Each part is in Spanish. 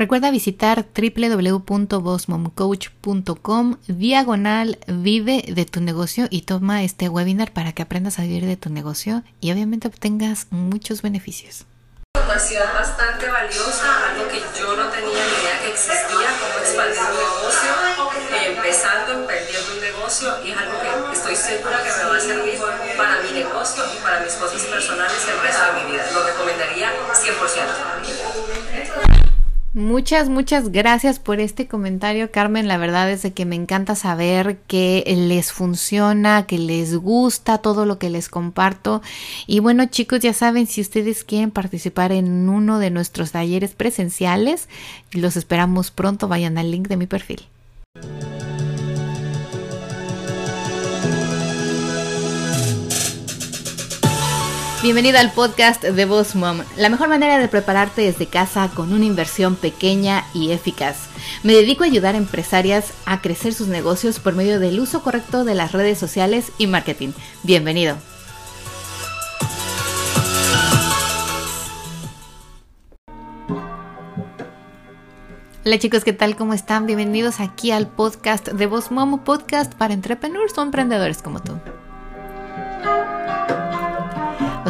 Recuerda visitar www.bossmomcoach.com diagonal vive de tu negocio y toma este webinar para que aprendas a vivir de tu negocio y obviamente obtengas muchos beneficios. Información bastante valiosa, algo que yo no tenía ni idea que existía, cómo expandir un negocio, empezando, perdiendo un negocio y es algo que estoy segura que me va a servir para mi negocio y para mis cosas personales el resto de mi vida. Lo recomendaría 100%. Muchas, muchas gracias por este comentario, Carmen. La verdad es que me encanta saber que les funciona, que les gusta todo lo que les comparto. Y bueno, chicos, ya saben, si ustedes quieren participar en uno de nuestros talleres presenciales, los esperamos pronto. Vayan al link de mi perfil. Bienvenida al podcast de Boss Mom, la mejor manera de prepararte desde casa con una inversión pequeña y eficaz. Me dedico a ayudar a empresarias a crecer sus negocios por medio del uso correcto de las redes sociales y marketing. Bienvenido. Hola chicos, ¿qué tal? ¿Cómo están? Bienvenidos aquí al podcast de Boss Mom, podcast para entrepreneurs o emprendedores como tú.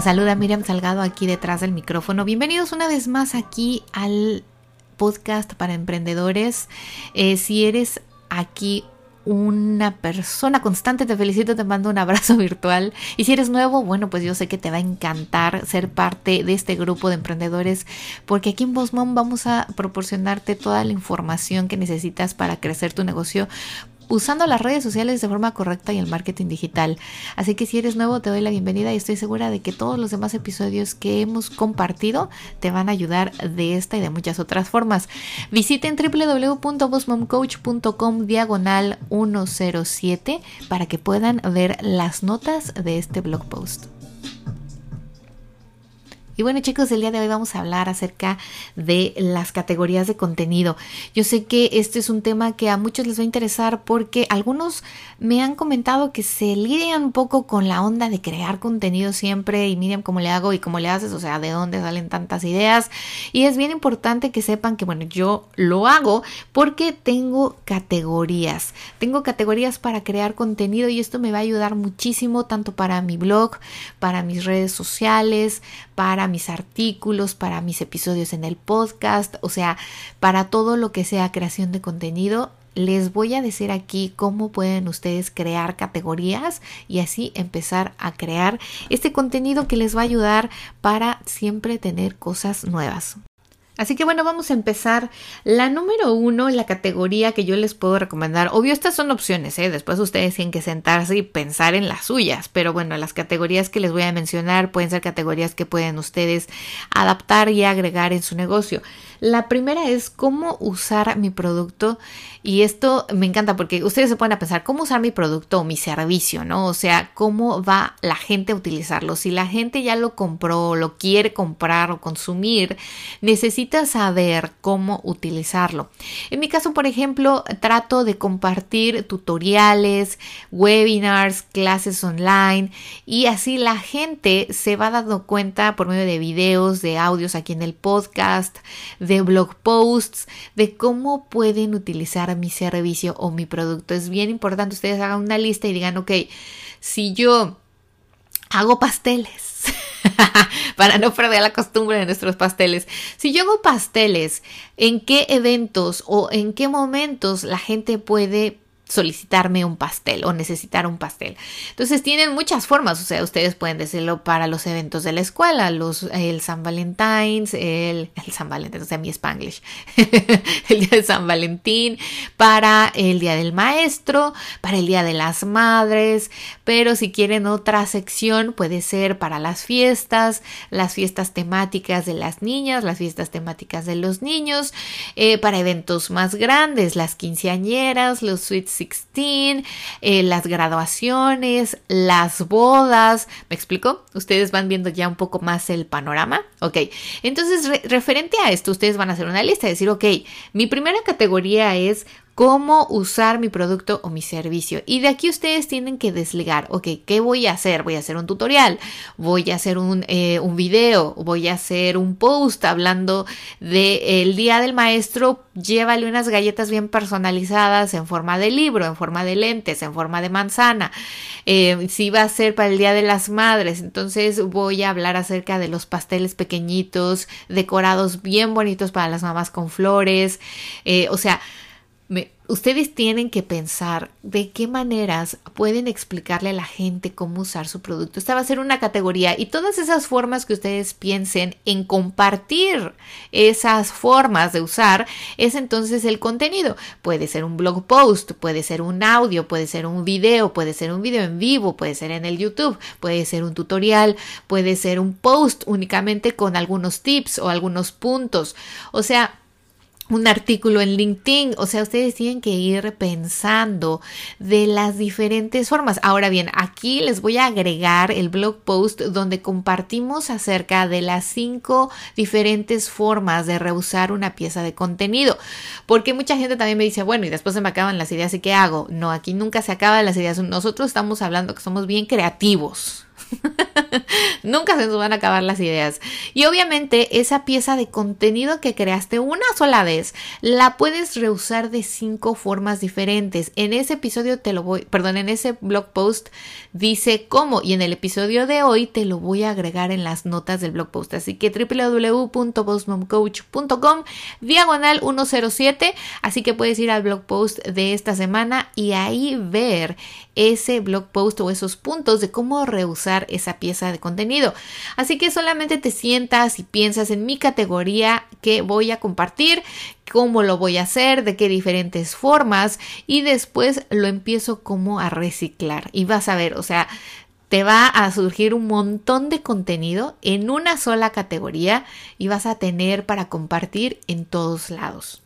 Saluda Miriam Salgado aquí detrás del micrófono. Bienvenidos una vez más aquí al podcast para emprendedores. Eh, si eres aquí una persona constante, te felicito, te mando un abrazo virtual. Y si eres nuevo, bueno, pues yo sé que te va a encantar ser parte de este grupo de emprendedores, porque aquí en Bosmom vamos a proporcionarte toda la información que necesitas para crecer tu negocio usando las redes sociales de forma correcta y el marketing digital. Así que si eres nuevo, te doy la bienvenida y estoy segura de que todos los demás episodios que hemos compartido te van a ayudar de esta y de muchas otras formas. Visiten www.bosmomcoach.com diagonal 107 para que puedan ver las notas de este blog post. Y bueno chicos, el día de hoy vamos a hablar acerca de las categorías de contenido. Yo sé que este es un tema que a muchos les va a interesar porque algunos me han comentado que se lidian un poco con la onda de crear contenido siempre y miren cómo le hago y cómo le haces, o sea, de dónde salen tantas ideas. Y es bien importante que sepan que, bueno, yo lo hago porque tengo categorías. Tengo categorías para crear contenido y esto me va a ayudar muchísimo tanto para mi blog, para mis redes sociales, para mis artículos, para mis episodios en el podcast, o sea, para todo lo que sea creación de contenido. Les voy a decir aquí cómo pueden ustedes crear categorías y así empezar a crear este contenido que les va a ayudar para siempre tener cosas nuevas. Así que bueno, vamos a empezar. La número uno, la categoría que yo les puedo recomendar. Obvio, estas son opciones, ¿eh? Después ustedes tienen que sentarse y pensar en las suyas. Pero bueno, las categorías que les voy a mencionar pueden ser categorías que pueden ustedes adaptar y agregar en su negocio. La primera es cómo usar mi producto y esto me encanta porque ustedes se pueden pensar cómo usar mi producto o mi servicio, ¿no? O sea, cómo va la gente a utilizarlo. Si la gente ya lo compró, lo quiere comprar o consumir, necesita saber cómo utilizarlo. En mi caso, por ejemplo, trato de compartir tutoriales, webinars, clases online y así la gente se va dando cuenta por medio de videos, de audios aquí en el podcast, de blog posts, de cómo pueden utilizar mi servicio o mi producto. Es bien importante ustedes hagan una lista y digan, ok, si yo hago pasteles, para no perder la costumbre de nuestros pasteles. Si yo hago pasteles, ¿en qué eventos o en qué momentos la gente puede solicitarme un pastel o necesitar un pastel. Entonces tienen muchas formas, o sea, ustedes pueden decirlo para los eventos de la escuela, los, el San Valentín, el, el San Valentín, o sea, mi Spanglish, el día de San Valentín, para el día del maestro, para el día de las madres, pero si quieren otra sección puede ser para las fiestas, las fiestas temáticas de las niñas, las fiestas temáticas de los niños, eh, para eventos más grandes, las quinceañeras, los sweets 16, eh, las graduaciones, las bodas. ¿Me explico? Ustedes van viendo ya un poco más el panorama. Ok, entonces referente a esto, ustedes van a hacer una lista y decir, ok, mi primera categoría es cómo usar mi producto o mi servicio. Y de aquí ustedes tienen que desligar, ok, ¿qué voy a hacer? Voy a hacer un tutorial, voy a hacer un, eh, un video, voy a hacer un post hablando del Día del Maestro, llévale unas galletas bien personalizadas en forma de libro, en forma de lentes, en forma de manzana. Eh, si va a ser para el Día de las Madres, entonces voy a hablar acerca de los pasteles pequeñitos, decorados bien bonitos para las mamás con flores. Eh, o sea, ustedes tienen que pensar de qué maneras pueden explicarle a la gente cómo usar su producto. Esta va a ser una categoría y todas esas formas que ustedes piensen en compartir esas formas de usar es entonces el contenido. Puede ser un blog post, puede ser un audio, puede ser un video, puede ser un video en vivo, puede ser en el YouTube, puede ser un tutorial, puede ser un post únicamente con algunos tips o algunos puntos. O sea, un artículo en LinkedIn, o sea, ustedes tienen que ir pensando de las diferentes formas. Ahora bien, aquí les voy a agregar el blog post donde compartimos acerca de las cinco diferentes formas de reusar una pieza de contenido, porque mucha gente también me dice, bueno, y después se me acaban las ideas y qué hago. No, aquí nunca se acaban las ideas. Nosotros estamos hablando que somos bien creativos. Nunca se nos van a acabar las ideas. Y obviamente esa pieza de contenido que creaste una sola vez, la puedes reusar de cinco formas diferentes. En ese episodio te lo voy, perdón, en ese blog post dice cómo y en el episodio de hoy te lo voy a agregar en las notas del blog post. Así que www.bossmomcoach.com diagonal 107. Así que puedes ir al blog post de esta semana y ahí ver ese blog post o esos puntos de cómo reusar esa pieza de contenido. Así que solamente te sientas y piensas en mi categoría que voy a compartir, cómo lo voy a hacer, de qué diferentes formas y después lo empiezo como a reciclar y vas a ver, o sea, te va a surgir un montón de contenido en una sola categoría y vas a tener para compartir en todos lados.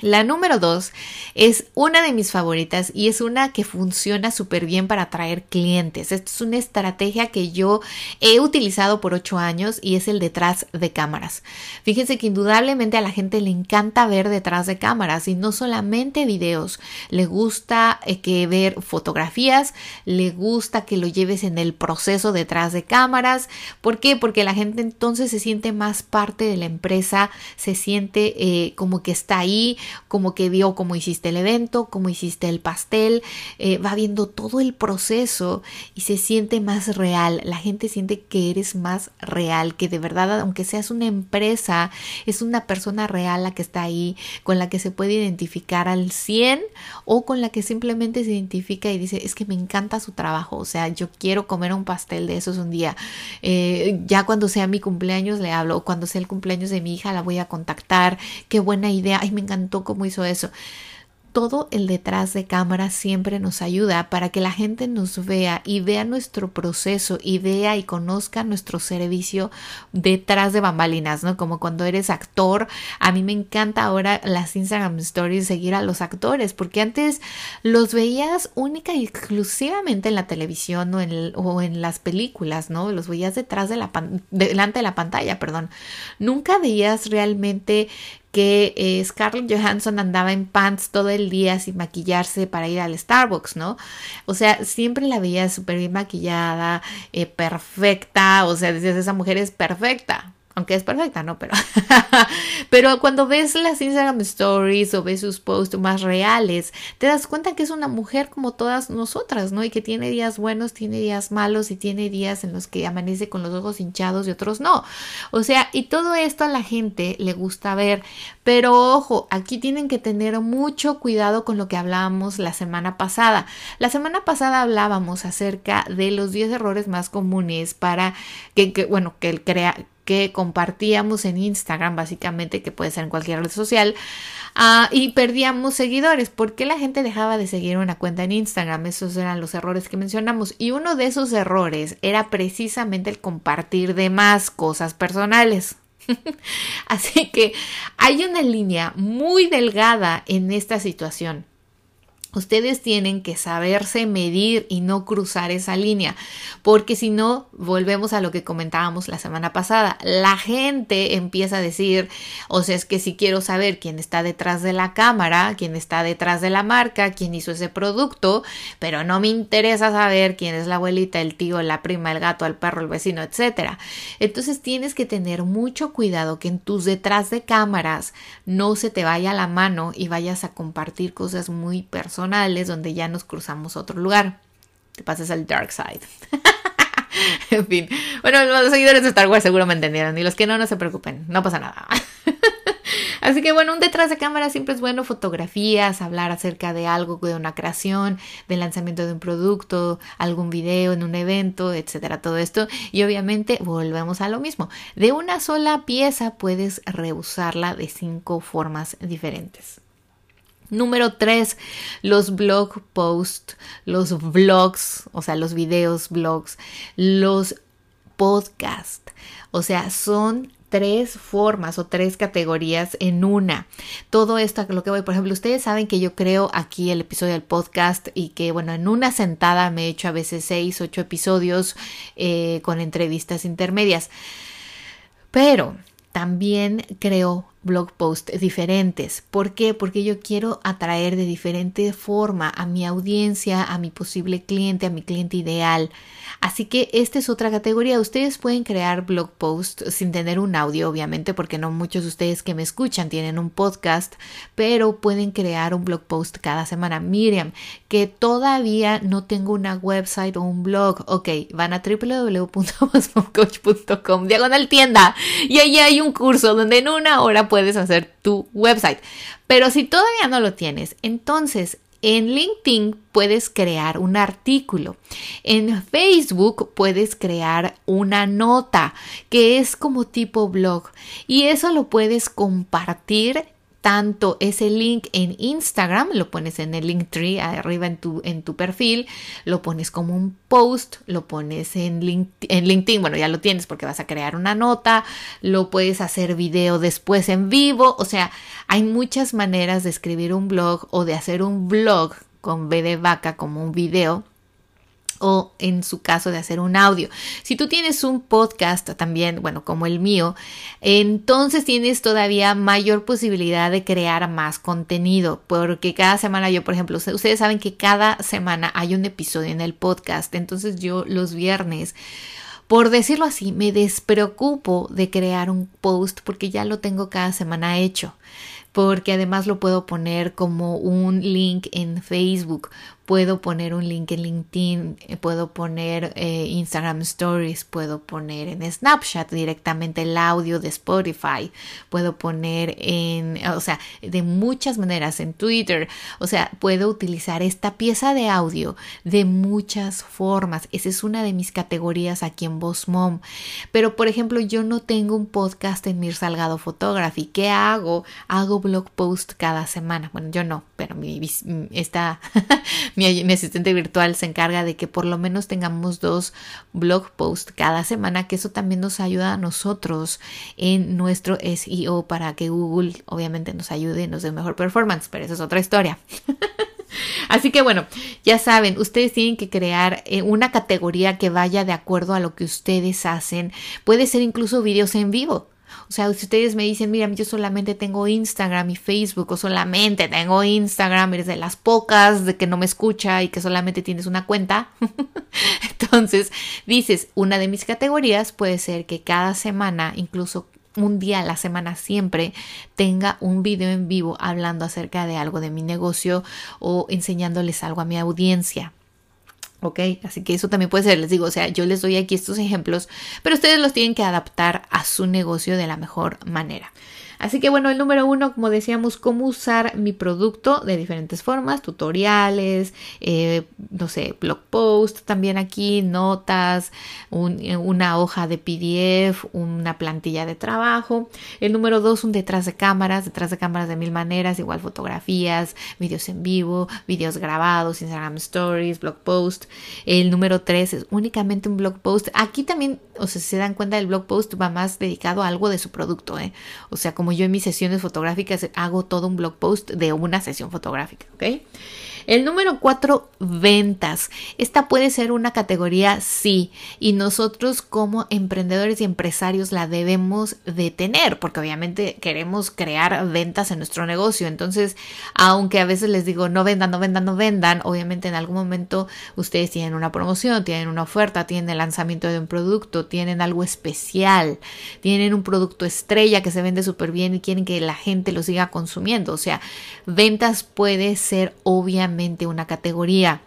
La número dos es una de mis favoritas y es una que funciona súper bien para atraer clientes. Esta es una estrategia que yo he utilizado por ocho años y es el detrás de cámaras. Fíjense que indudablemente a la gente le encanta ver detrás de cámaras y no solamente videos. Le gusta eh, que ver fotografías, le gusta que lo lleves en el proceso detrás de cámaras. ¿Por qué? Porque la gente entonces se siente más parte de la empresa, se siente eh, como que está ahí como que vio cómo hiciste el evento, cómo hiciste el pastel, eh, va viendo todo el proceso y se siente más real. La gente siente que eres más real, que de verdad, aunque seas una empresa, es una persona real la que está ahí, con la que se puede identificar al 100 o con la que simplemente se identifica y dice, es que me encanta su trabajo, o sea, yo quiero comer un pastel de esos un día. Eh, ya cuando sea mi cumpleaños le hablo, o cuando sea el cumpleaños de mi hija la voy a contactar, qué buena idea, ay, me encantó cómo hizo eso todo el detrás de cámara siempre nos ayuda para que la gente nos vea y vea nuestro proceso y vea y conozca nuestro servicio detrás de bambalinas, ¿no? Como cuando eres actor, a mí me encanta ahora las Instagram Stories seguir a los actores, porque antes los veías única y exclusivamente en la televisión o en, las películas, ¿no? Los veías detrás de la delante de la pantalla, perdón. Nunca veías realmente que eh, Scarlett Johansson andaba en pants todo el día sin maquillarse para ir al Starbucks, ¿no? O sea, siempre la veía súper bien maquillada, eh, perfecta, o sea, decías, esa mujer es perfecta, aunque es perfecta, ¿no? Pero, pero cuando ves las Instagram Stories o ves sus posts más reales, te das cuenta que es una mujer como todas nosotras, ¿no? Y que tiene días buenos, tiene días malos y tiene días en los que amanece con los ojos hinchados y otros no. O sea, y todo esto a la gente le gusta ver, pero ojo, aquí tienen que tener mucho cuidado con lo que hablábamos la semana pasada. La semana pasada hablábamos acerca de los 10 errores más comunes para que, que bueno, que el crea que compartíamos en Instagram, básicamente, que puede ser en cualquier red social, ah, y perdíamos seguidores. ¿Por qué la gente dejaba de seguir una cuenta en Instagram? Esos eran los errores que mencionamos. Y uno de esos errores era precisamente el compartir de más cosas personales. Así que hay una línea muy delgada en esta situación Ustedes tienen que saberse medir y no cruzar esa línea, porque si no, volvemos a lo que comentábamos la semana pasada. La gente empieza a decir, o sea, es que si quiero saber quién está detrás de la cámara, quién está detrás de la marca, quién hizo ese producto, pero no me interesa saber quién es la abuelita, el tío, la prima, el gato, el perro, el vecino, etc. Entonces tienes que tener mucho cuidado que en tus detrás de cámaras no se te vaya la mano y vayas a compartir cosas muy personales donde ya nos cruzamos a otro lugar. Te pasas al dark side. en fin. Bueno, los seguidores de Star Wars seguro me entendieron. Y los que no, no se preocupen. No pasa nada. Así que bueno, un detrás de cámara siempre es bueno, fotografías, hablar acerca de algo, de una creación, del lanzamiento de un producto, algún video en un evento, etcétera, todo esto. Y obviamente volvemos a lo mismo. De una sola pieza puedes reusarla de cinco formas diferentes. Número tres, los blog posts, los vlogs, o sea, los videos, blogs, los podcasts. O sea, son tres formas o tres categorías en una. Todo esto, lo que voy, por ejemplo, ustedes saben que yo creo aquí el episodio del podcast y que, bueno, en una sentada me he hecho a veces seis, ocho episodios eh, con entrevistas intermedias. Pero también creo blog posts diferentes. ¿Por qué? Porque yo quiero atraer de diferente forma a mi audiencia, a mi posible cliente, a mi cliente ideal. Así que esta es otra categoría. Ustedes pueden crear blog posts sin tener un audio, obviamente, porque no muchos de ustedes que me escuchan tienen un podcast, pero pueden crear un blog post cada semana. Miriam, que todavía no tengo una website o un blog. Ok, van a www.coach.com, diagonal tienda, y ahí hay un curso donde en una hora puedes hacer tu website. Pero si todavía no lo tienes, entonces en LinkedIn puedes crear un artículo. En Facebook puedes crear una nota que es como tipo blog y eso lo puedes compartir tanto ese link en Instagram, lo pones en el link tree arriba en tu, en tu perfil, lo pones como un post, lo pones en, en LinkedIn, bueno, ya lo tienes porque vas a crear una nota, lo puedes hacer video después en vivo, o sea, hay muchas maneras de escribir un blog o de hacer un blog con B de vaca como un video o en su caso de hacer un audio. Si tú tienes un podcast también, bueno, como el mío, entonces tienes todavía mayor posibilidad de crear más contenido, porque cada semana yo, por ejemplo, ustedes saben que cada semana hay un episodio en el podcast, entonces yo los viernes por decirlo así, me despreocupo de crear un post porque ya lo tengo cada semana hecho porque además lo puedo poner como un link en Facebook puedo poner un link en LinkedIn, eh, puedo poner eh, Instagram Stories, puedo poner en Snapchat directamente el audio de Spotify, puedo poner en, o sea, de muchas maneras en Twitter, o sea, puedo utilizar esta pieza de audio de muchas formas. Esa es una de mis categorías aquí en Boss Mom. Pero, por ejemplo, yo no tengo un podcast en Mir Salgado Photography. ¿Qué hago? Hago blog post cada semana. Bueno, yo no, pero mi, esta mi, asistente virtual se encarga de que por lo menos tengamos dos blog posts cada semana, que eso también nos ayuda a nosotros en nuestro SEO para que Google obviamente nos ayude y nos dé mejor performance, pero eso es otra historia. Así que bueno, ya saben, ustedes tienen que crear eh, una categoría que vaya de acuerdo a lo que ustedes hacen. Puede ser incluso videos en vivo. O sea, si ustedes me dicen, mira, yo solamente tengo Instagram y Facebook o solamente tengo Instagram, eres de las pocas de que no me escucha y que solamente tienes una cuenta. Entonces, dices, una de mis categorías puede ser que cada semana, incluso un día a la semana siempre tenga un video en vivo hablando acerca de algo de mi negocio o enseñándoles algo a mi audiencia. ¿Ok? Así que eso también puede ser, les digo, o sea, yo les doy aquí estos ejemplos, pero ustedes los tienen que adaptar a su negocio de la mejor manera. Así que bueno, el número uno, como decíamos, cómo usar mi producto de diferentes formas, tutoriales, eh, no sé, blog post, también aquí notas, una hoja de PDF, una plantilla de trabajo. El número dos, un detrás de cámaras, detrás de cámaras de mil maneras, igual fotografías, videos en vivo, videos grabados, Instagram Stories, blog post. El número tres es únicamente un blog post. Aquí también, o sea, si se dan cuenta, el blog post va más dedicado a algo de su producto, ¿eh? O sea, como yo en mis sesiones fotográficas hago todo un blog post de una sesión fotográfica, ¿ok? El número cuatro, ventas. Esta puede ser una categoría, sí, y nosotros como emprendedores y empresarios la debemos de tener, porque obviamente queremos crear ventas en nuestro negocio. Entonces, aunque a veces les digo, no vendan, no vendan, no vendan, obviamente en algún momento ustedes tienen una promoción, tienen una oferta, tienen el lanzamiento de un producto, tienen algo especial, tienen un producto estrella que se vende súper bien y quieren que la gente lo siga consumiendo. O sea, ventas puede ser obviamente una categoría.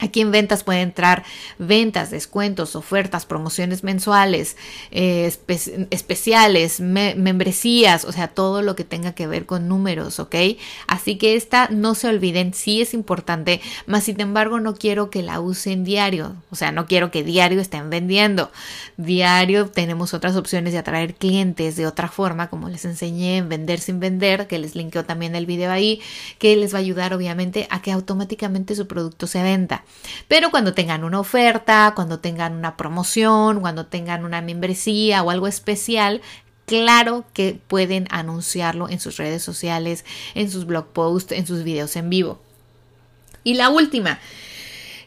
Aquí en ventas puede entrar ventas, descuentos, ofertas, promociones mensuales, eh, especiales, membresías, o sea, todo lo que tenga que ver con números, ¿ok? Así que esta no se olviden, sí es importante, mas sin embargo no quiero que la usen diario, o sea, no quiero que diario estén vendiendo. Diario tenemos otras opciones de atraer clientes de otra forma, como les enseñé en Vender sin Vender, que les linkeo también el video ahí, que les va a ayudar obviamente a que automáticamente su producto se venda. Pero cuando tengan una oferta, cuando tengan una promoción, cuando tengan una membresía o algo especial, claro que pueden anunciarlo en sus redes sociales, en sus blog posts, en sus videos en vivo. Y la última,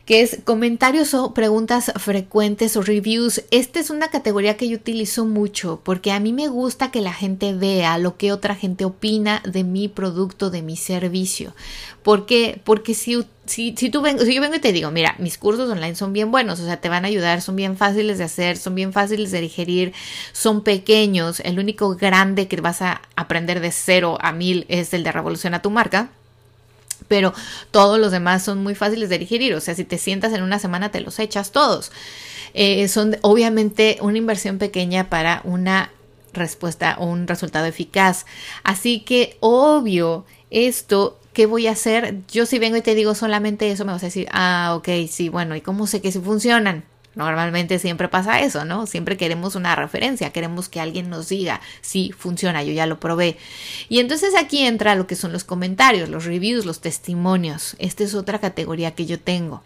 que es comentarios o preguntas frecuentes o reviews. Esta es una categoría que yo utilizo mucho porque a mí me gusta que la gente vea lo que otra gente opina de mi producto, de mi servicio. ¿Por qué? Porque si, si, si, tú si yo vengo y te digo, mira, mis cursos online son bien buenos, o sea, te van a ayudar, son bien fáciles de hacer, son bien fáciles de digerir, son pequeños, el único grande que vas a aprender de cero a mil es el de revolucionar tu marca pero todos los demás son muy fáciles de digerir. O sea, si te sientas en una semana, te los echas todos. Eh, son obviamente una inversión pequeña para una respuesta o un resultado eficaz. Así que, obvio, esto ¿qué voy a hacer? Yo si vengo y te digo solamente eso, me vas a decir, ah, ok, sí, bueno, ¿y cómo sé que sí funcionan? Normalmente siempre pasa eso, ¿no? Siempre queremos una referencia, queremos que alguien nos diga si funciona, yo ya lo probé. Y entonces aquí entra lo que son los comentarios, los reviews, los testimonios. Esta es otra categoría que yo tengo.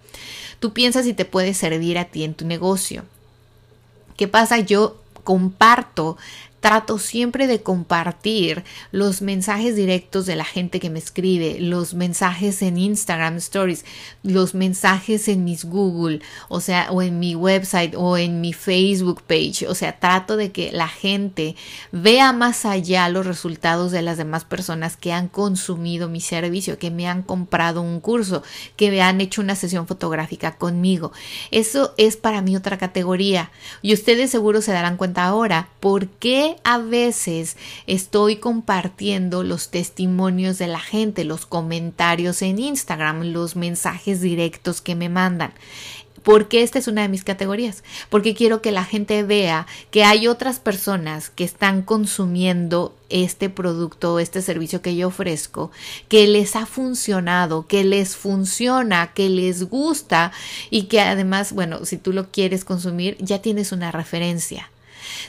Tú piensas si te puede servir a ti en tu negocio. ¿Qué pasa? Yo comparto trato siempre de compartir los mensajes directos de la gente que me escribe, los mensajes en Instagram Stories, los mensajes en mis Google, o sea, o en mi website o en mi Facebook page. O sea, trato de que la gente vea más allá los resultados de las demás personas que han consumido mi servicio, que me han comprado un curso, que me han hecho una sesión fotográfica conmigo. Eso es para mí otra categoría. Y ustedes seguro se darán cuenta ahora por qué a veces estoy compartiendo los testimonios de la gente, los comentarios en Instagram, los mensajes directos que me mandan porque esta es una de mis categorías, porque quiero que la gente vea que hay otras personas que están consumiendo este producto o este servicio que yo ofrezco, que les ha funcionado, que les funciona, que les gusta y que además, bueno, si tú lo quieres consumir, ya tienes una referencia.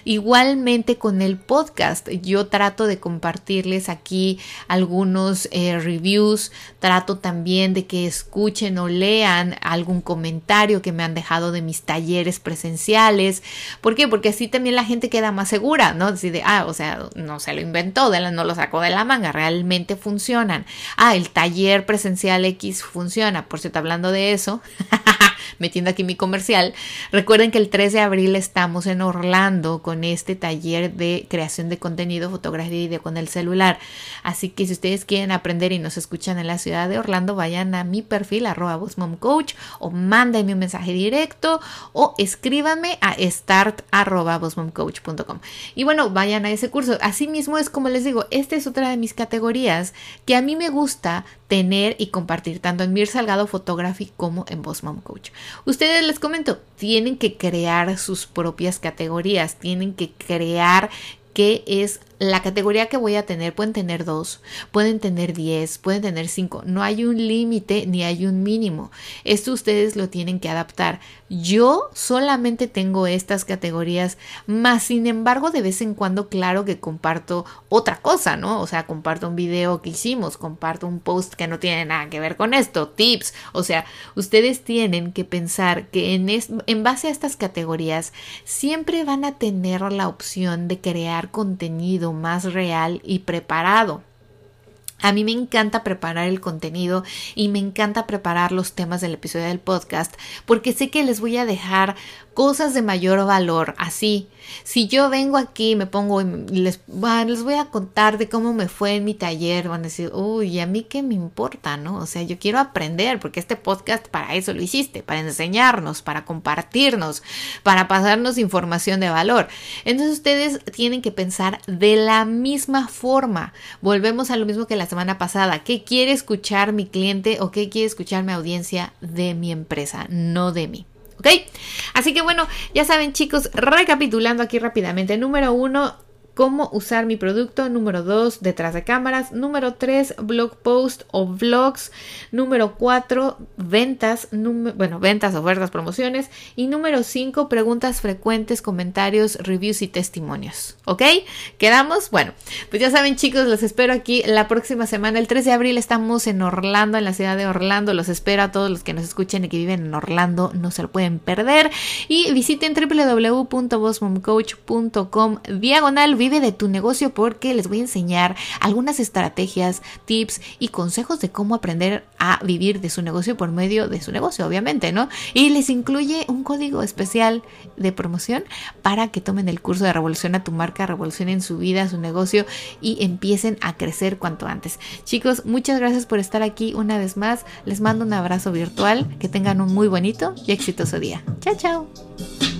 Igualmente con el podcast, yo trato de compartirles aquí algunos eh, reviews, trato también de que escuchen o lean algún comentario que me han dejado de mis talleres presenciales. ¿Por qué? Porque así también la gente queda más segura, ¿no? Decide, ah, o sea, no se lo inventó, no lo sacó de la manga, realmente funcionan. Ah, el taller presencial X funciona. Por cierto, hablando de eso, metiendo aquí mi comercial, recuerden que el 3 de abril estamos en Orlando con este taller de creación de contenido, fotografía y video con el celular. Así que si ustedes quieren aprender y nos escuchan en la ciudad de Orlando, vayan a mi perfil arroba Coach o mándenme un mensaje directo o escríbanme a start arroba Y bueno, vayan a ese curso. Asimismo es como les digo, esta es otra de mis categorías que a mí me gusta tener y compartir tanto en Mir Salgado Photography como en Boss Mom Coach. Ustedes les comento, tienen que crear sus propias categorías, tienen que crear qué es la categoría que voy a tener. Pueden tener dos, pueden tener diez, pueden tener cinco. No hay un límite ni hay un mínimo. Esto ustedes lo tienen que adaptar. Yo solamente tengo estas categorías, más sin embargo, de vez en cuando, claro que comparto otra cosa, ¿no? O sea, comparto un video que hicimos, comparto un post que no tiene nada que ver con esto, tips. O sea, ustedes tienen que pensar que en, en base a estas categorías siempre van a tener la opción de crear contenido más real y preparado. A mí me encanta preparar el contenido y me encanta preparar los temas del episodio del podcast porque sé que les voy a dejar cosas de mayor valor así si yo vengo aquí, me pongo y les, les voy a contar de cómo me fue en mi taller, van a decir, uy, a mí qué me importa, ¿no? O sea, yo quiero aprender, porque este podcast para eso lo hiciste, para enseñarnos, para compartirnos, para pasarnos información de valor. Entonces ustedes tienen que pensar de la misma forma. Volvemos a lo mismo que la semana pasada. ¿Qué quiere escuchar mi cliente o qué quiere escuchar mi audiencia de mi empresa, no de mí? ¿Ok? Así que bueno, ya saben chicos, recapitulando aquí rápidamente. Número uno, cómo usar mi producto. Número 2, detrás de cámaras. Número 3, blog post o vlogs. Número 4, ventas. bueno, ventas, ofertas, promociones. Y número 5, preguntas frecuentes, comentarios, reviews y testimonios. ¿Ok? ¿Quedamos? Bueno, pues ya saben chicos, los espero aquí la próxima semana. El 3 de abril estamos en Orlando, en la ciudad de Orlando. Los espero a todos los que nos escuchen y que viven en Orlando. No se lo pueden perder. Y visiten www.bossmomcoach.com diagonal vive de tu negocio porque les voy a enseñar algunas estrategias, tips y consejos de cómo aprender a vivir de su negocio por medio de su negocio, obviamente, ¿no? Y les incluye un código especial de promoción para que tomen el curso de Revolución a tu marca, revolucionen su vida, su negocio y empiecen a crecer cuanto antes. Chicos, muchas gracias por estar aquí una vez más. Les mando un abrazo virtual. Que tengan un muy bonito y exitoso día. Chao, chao.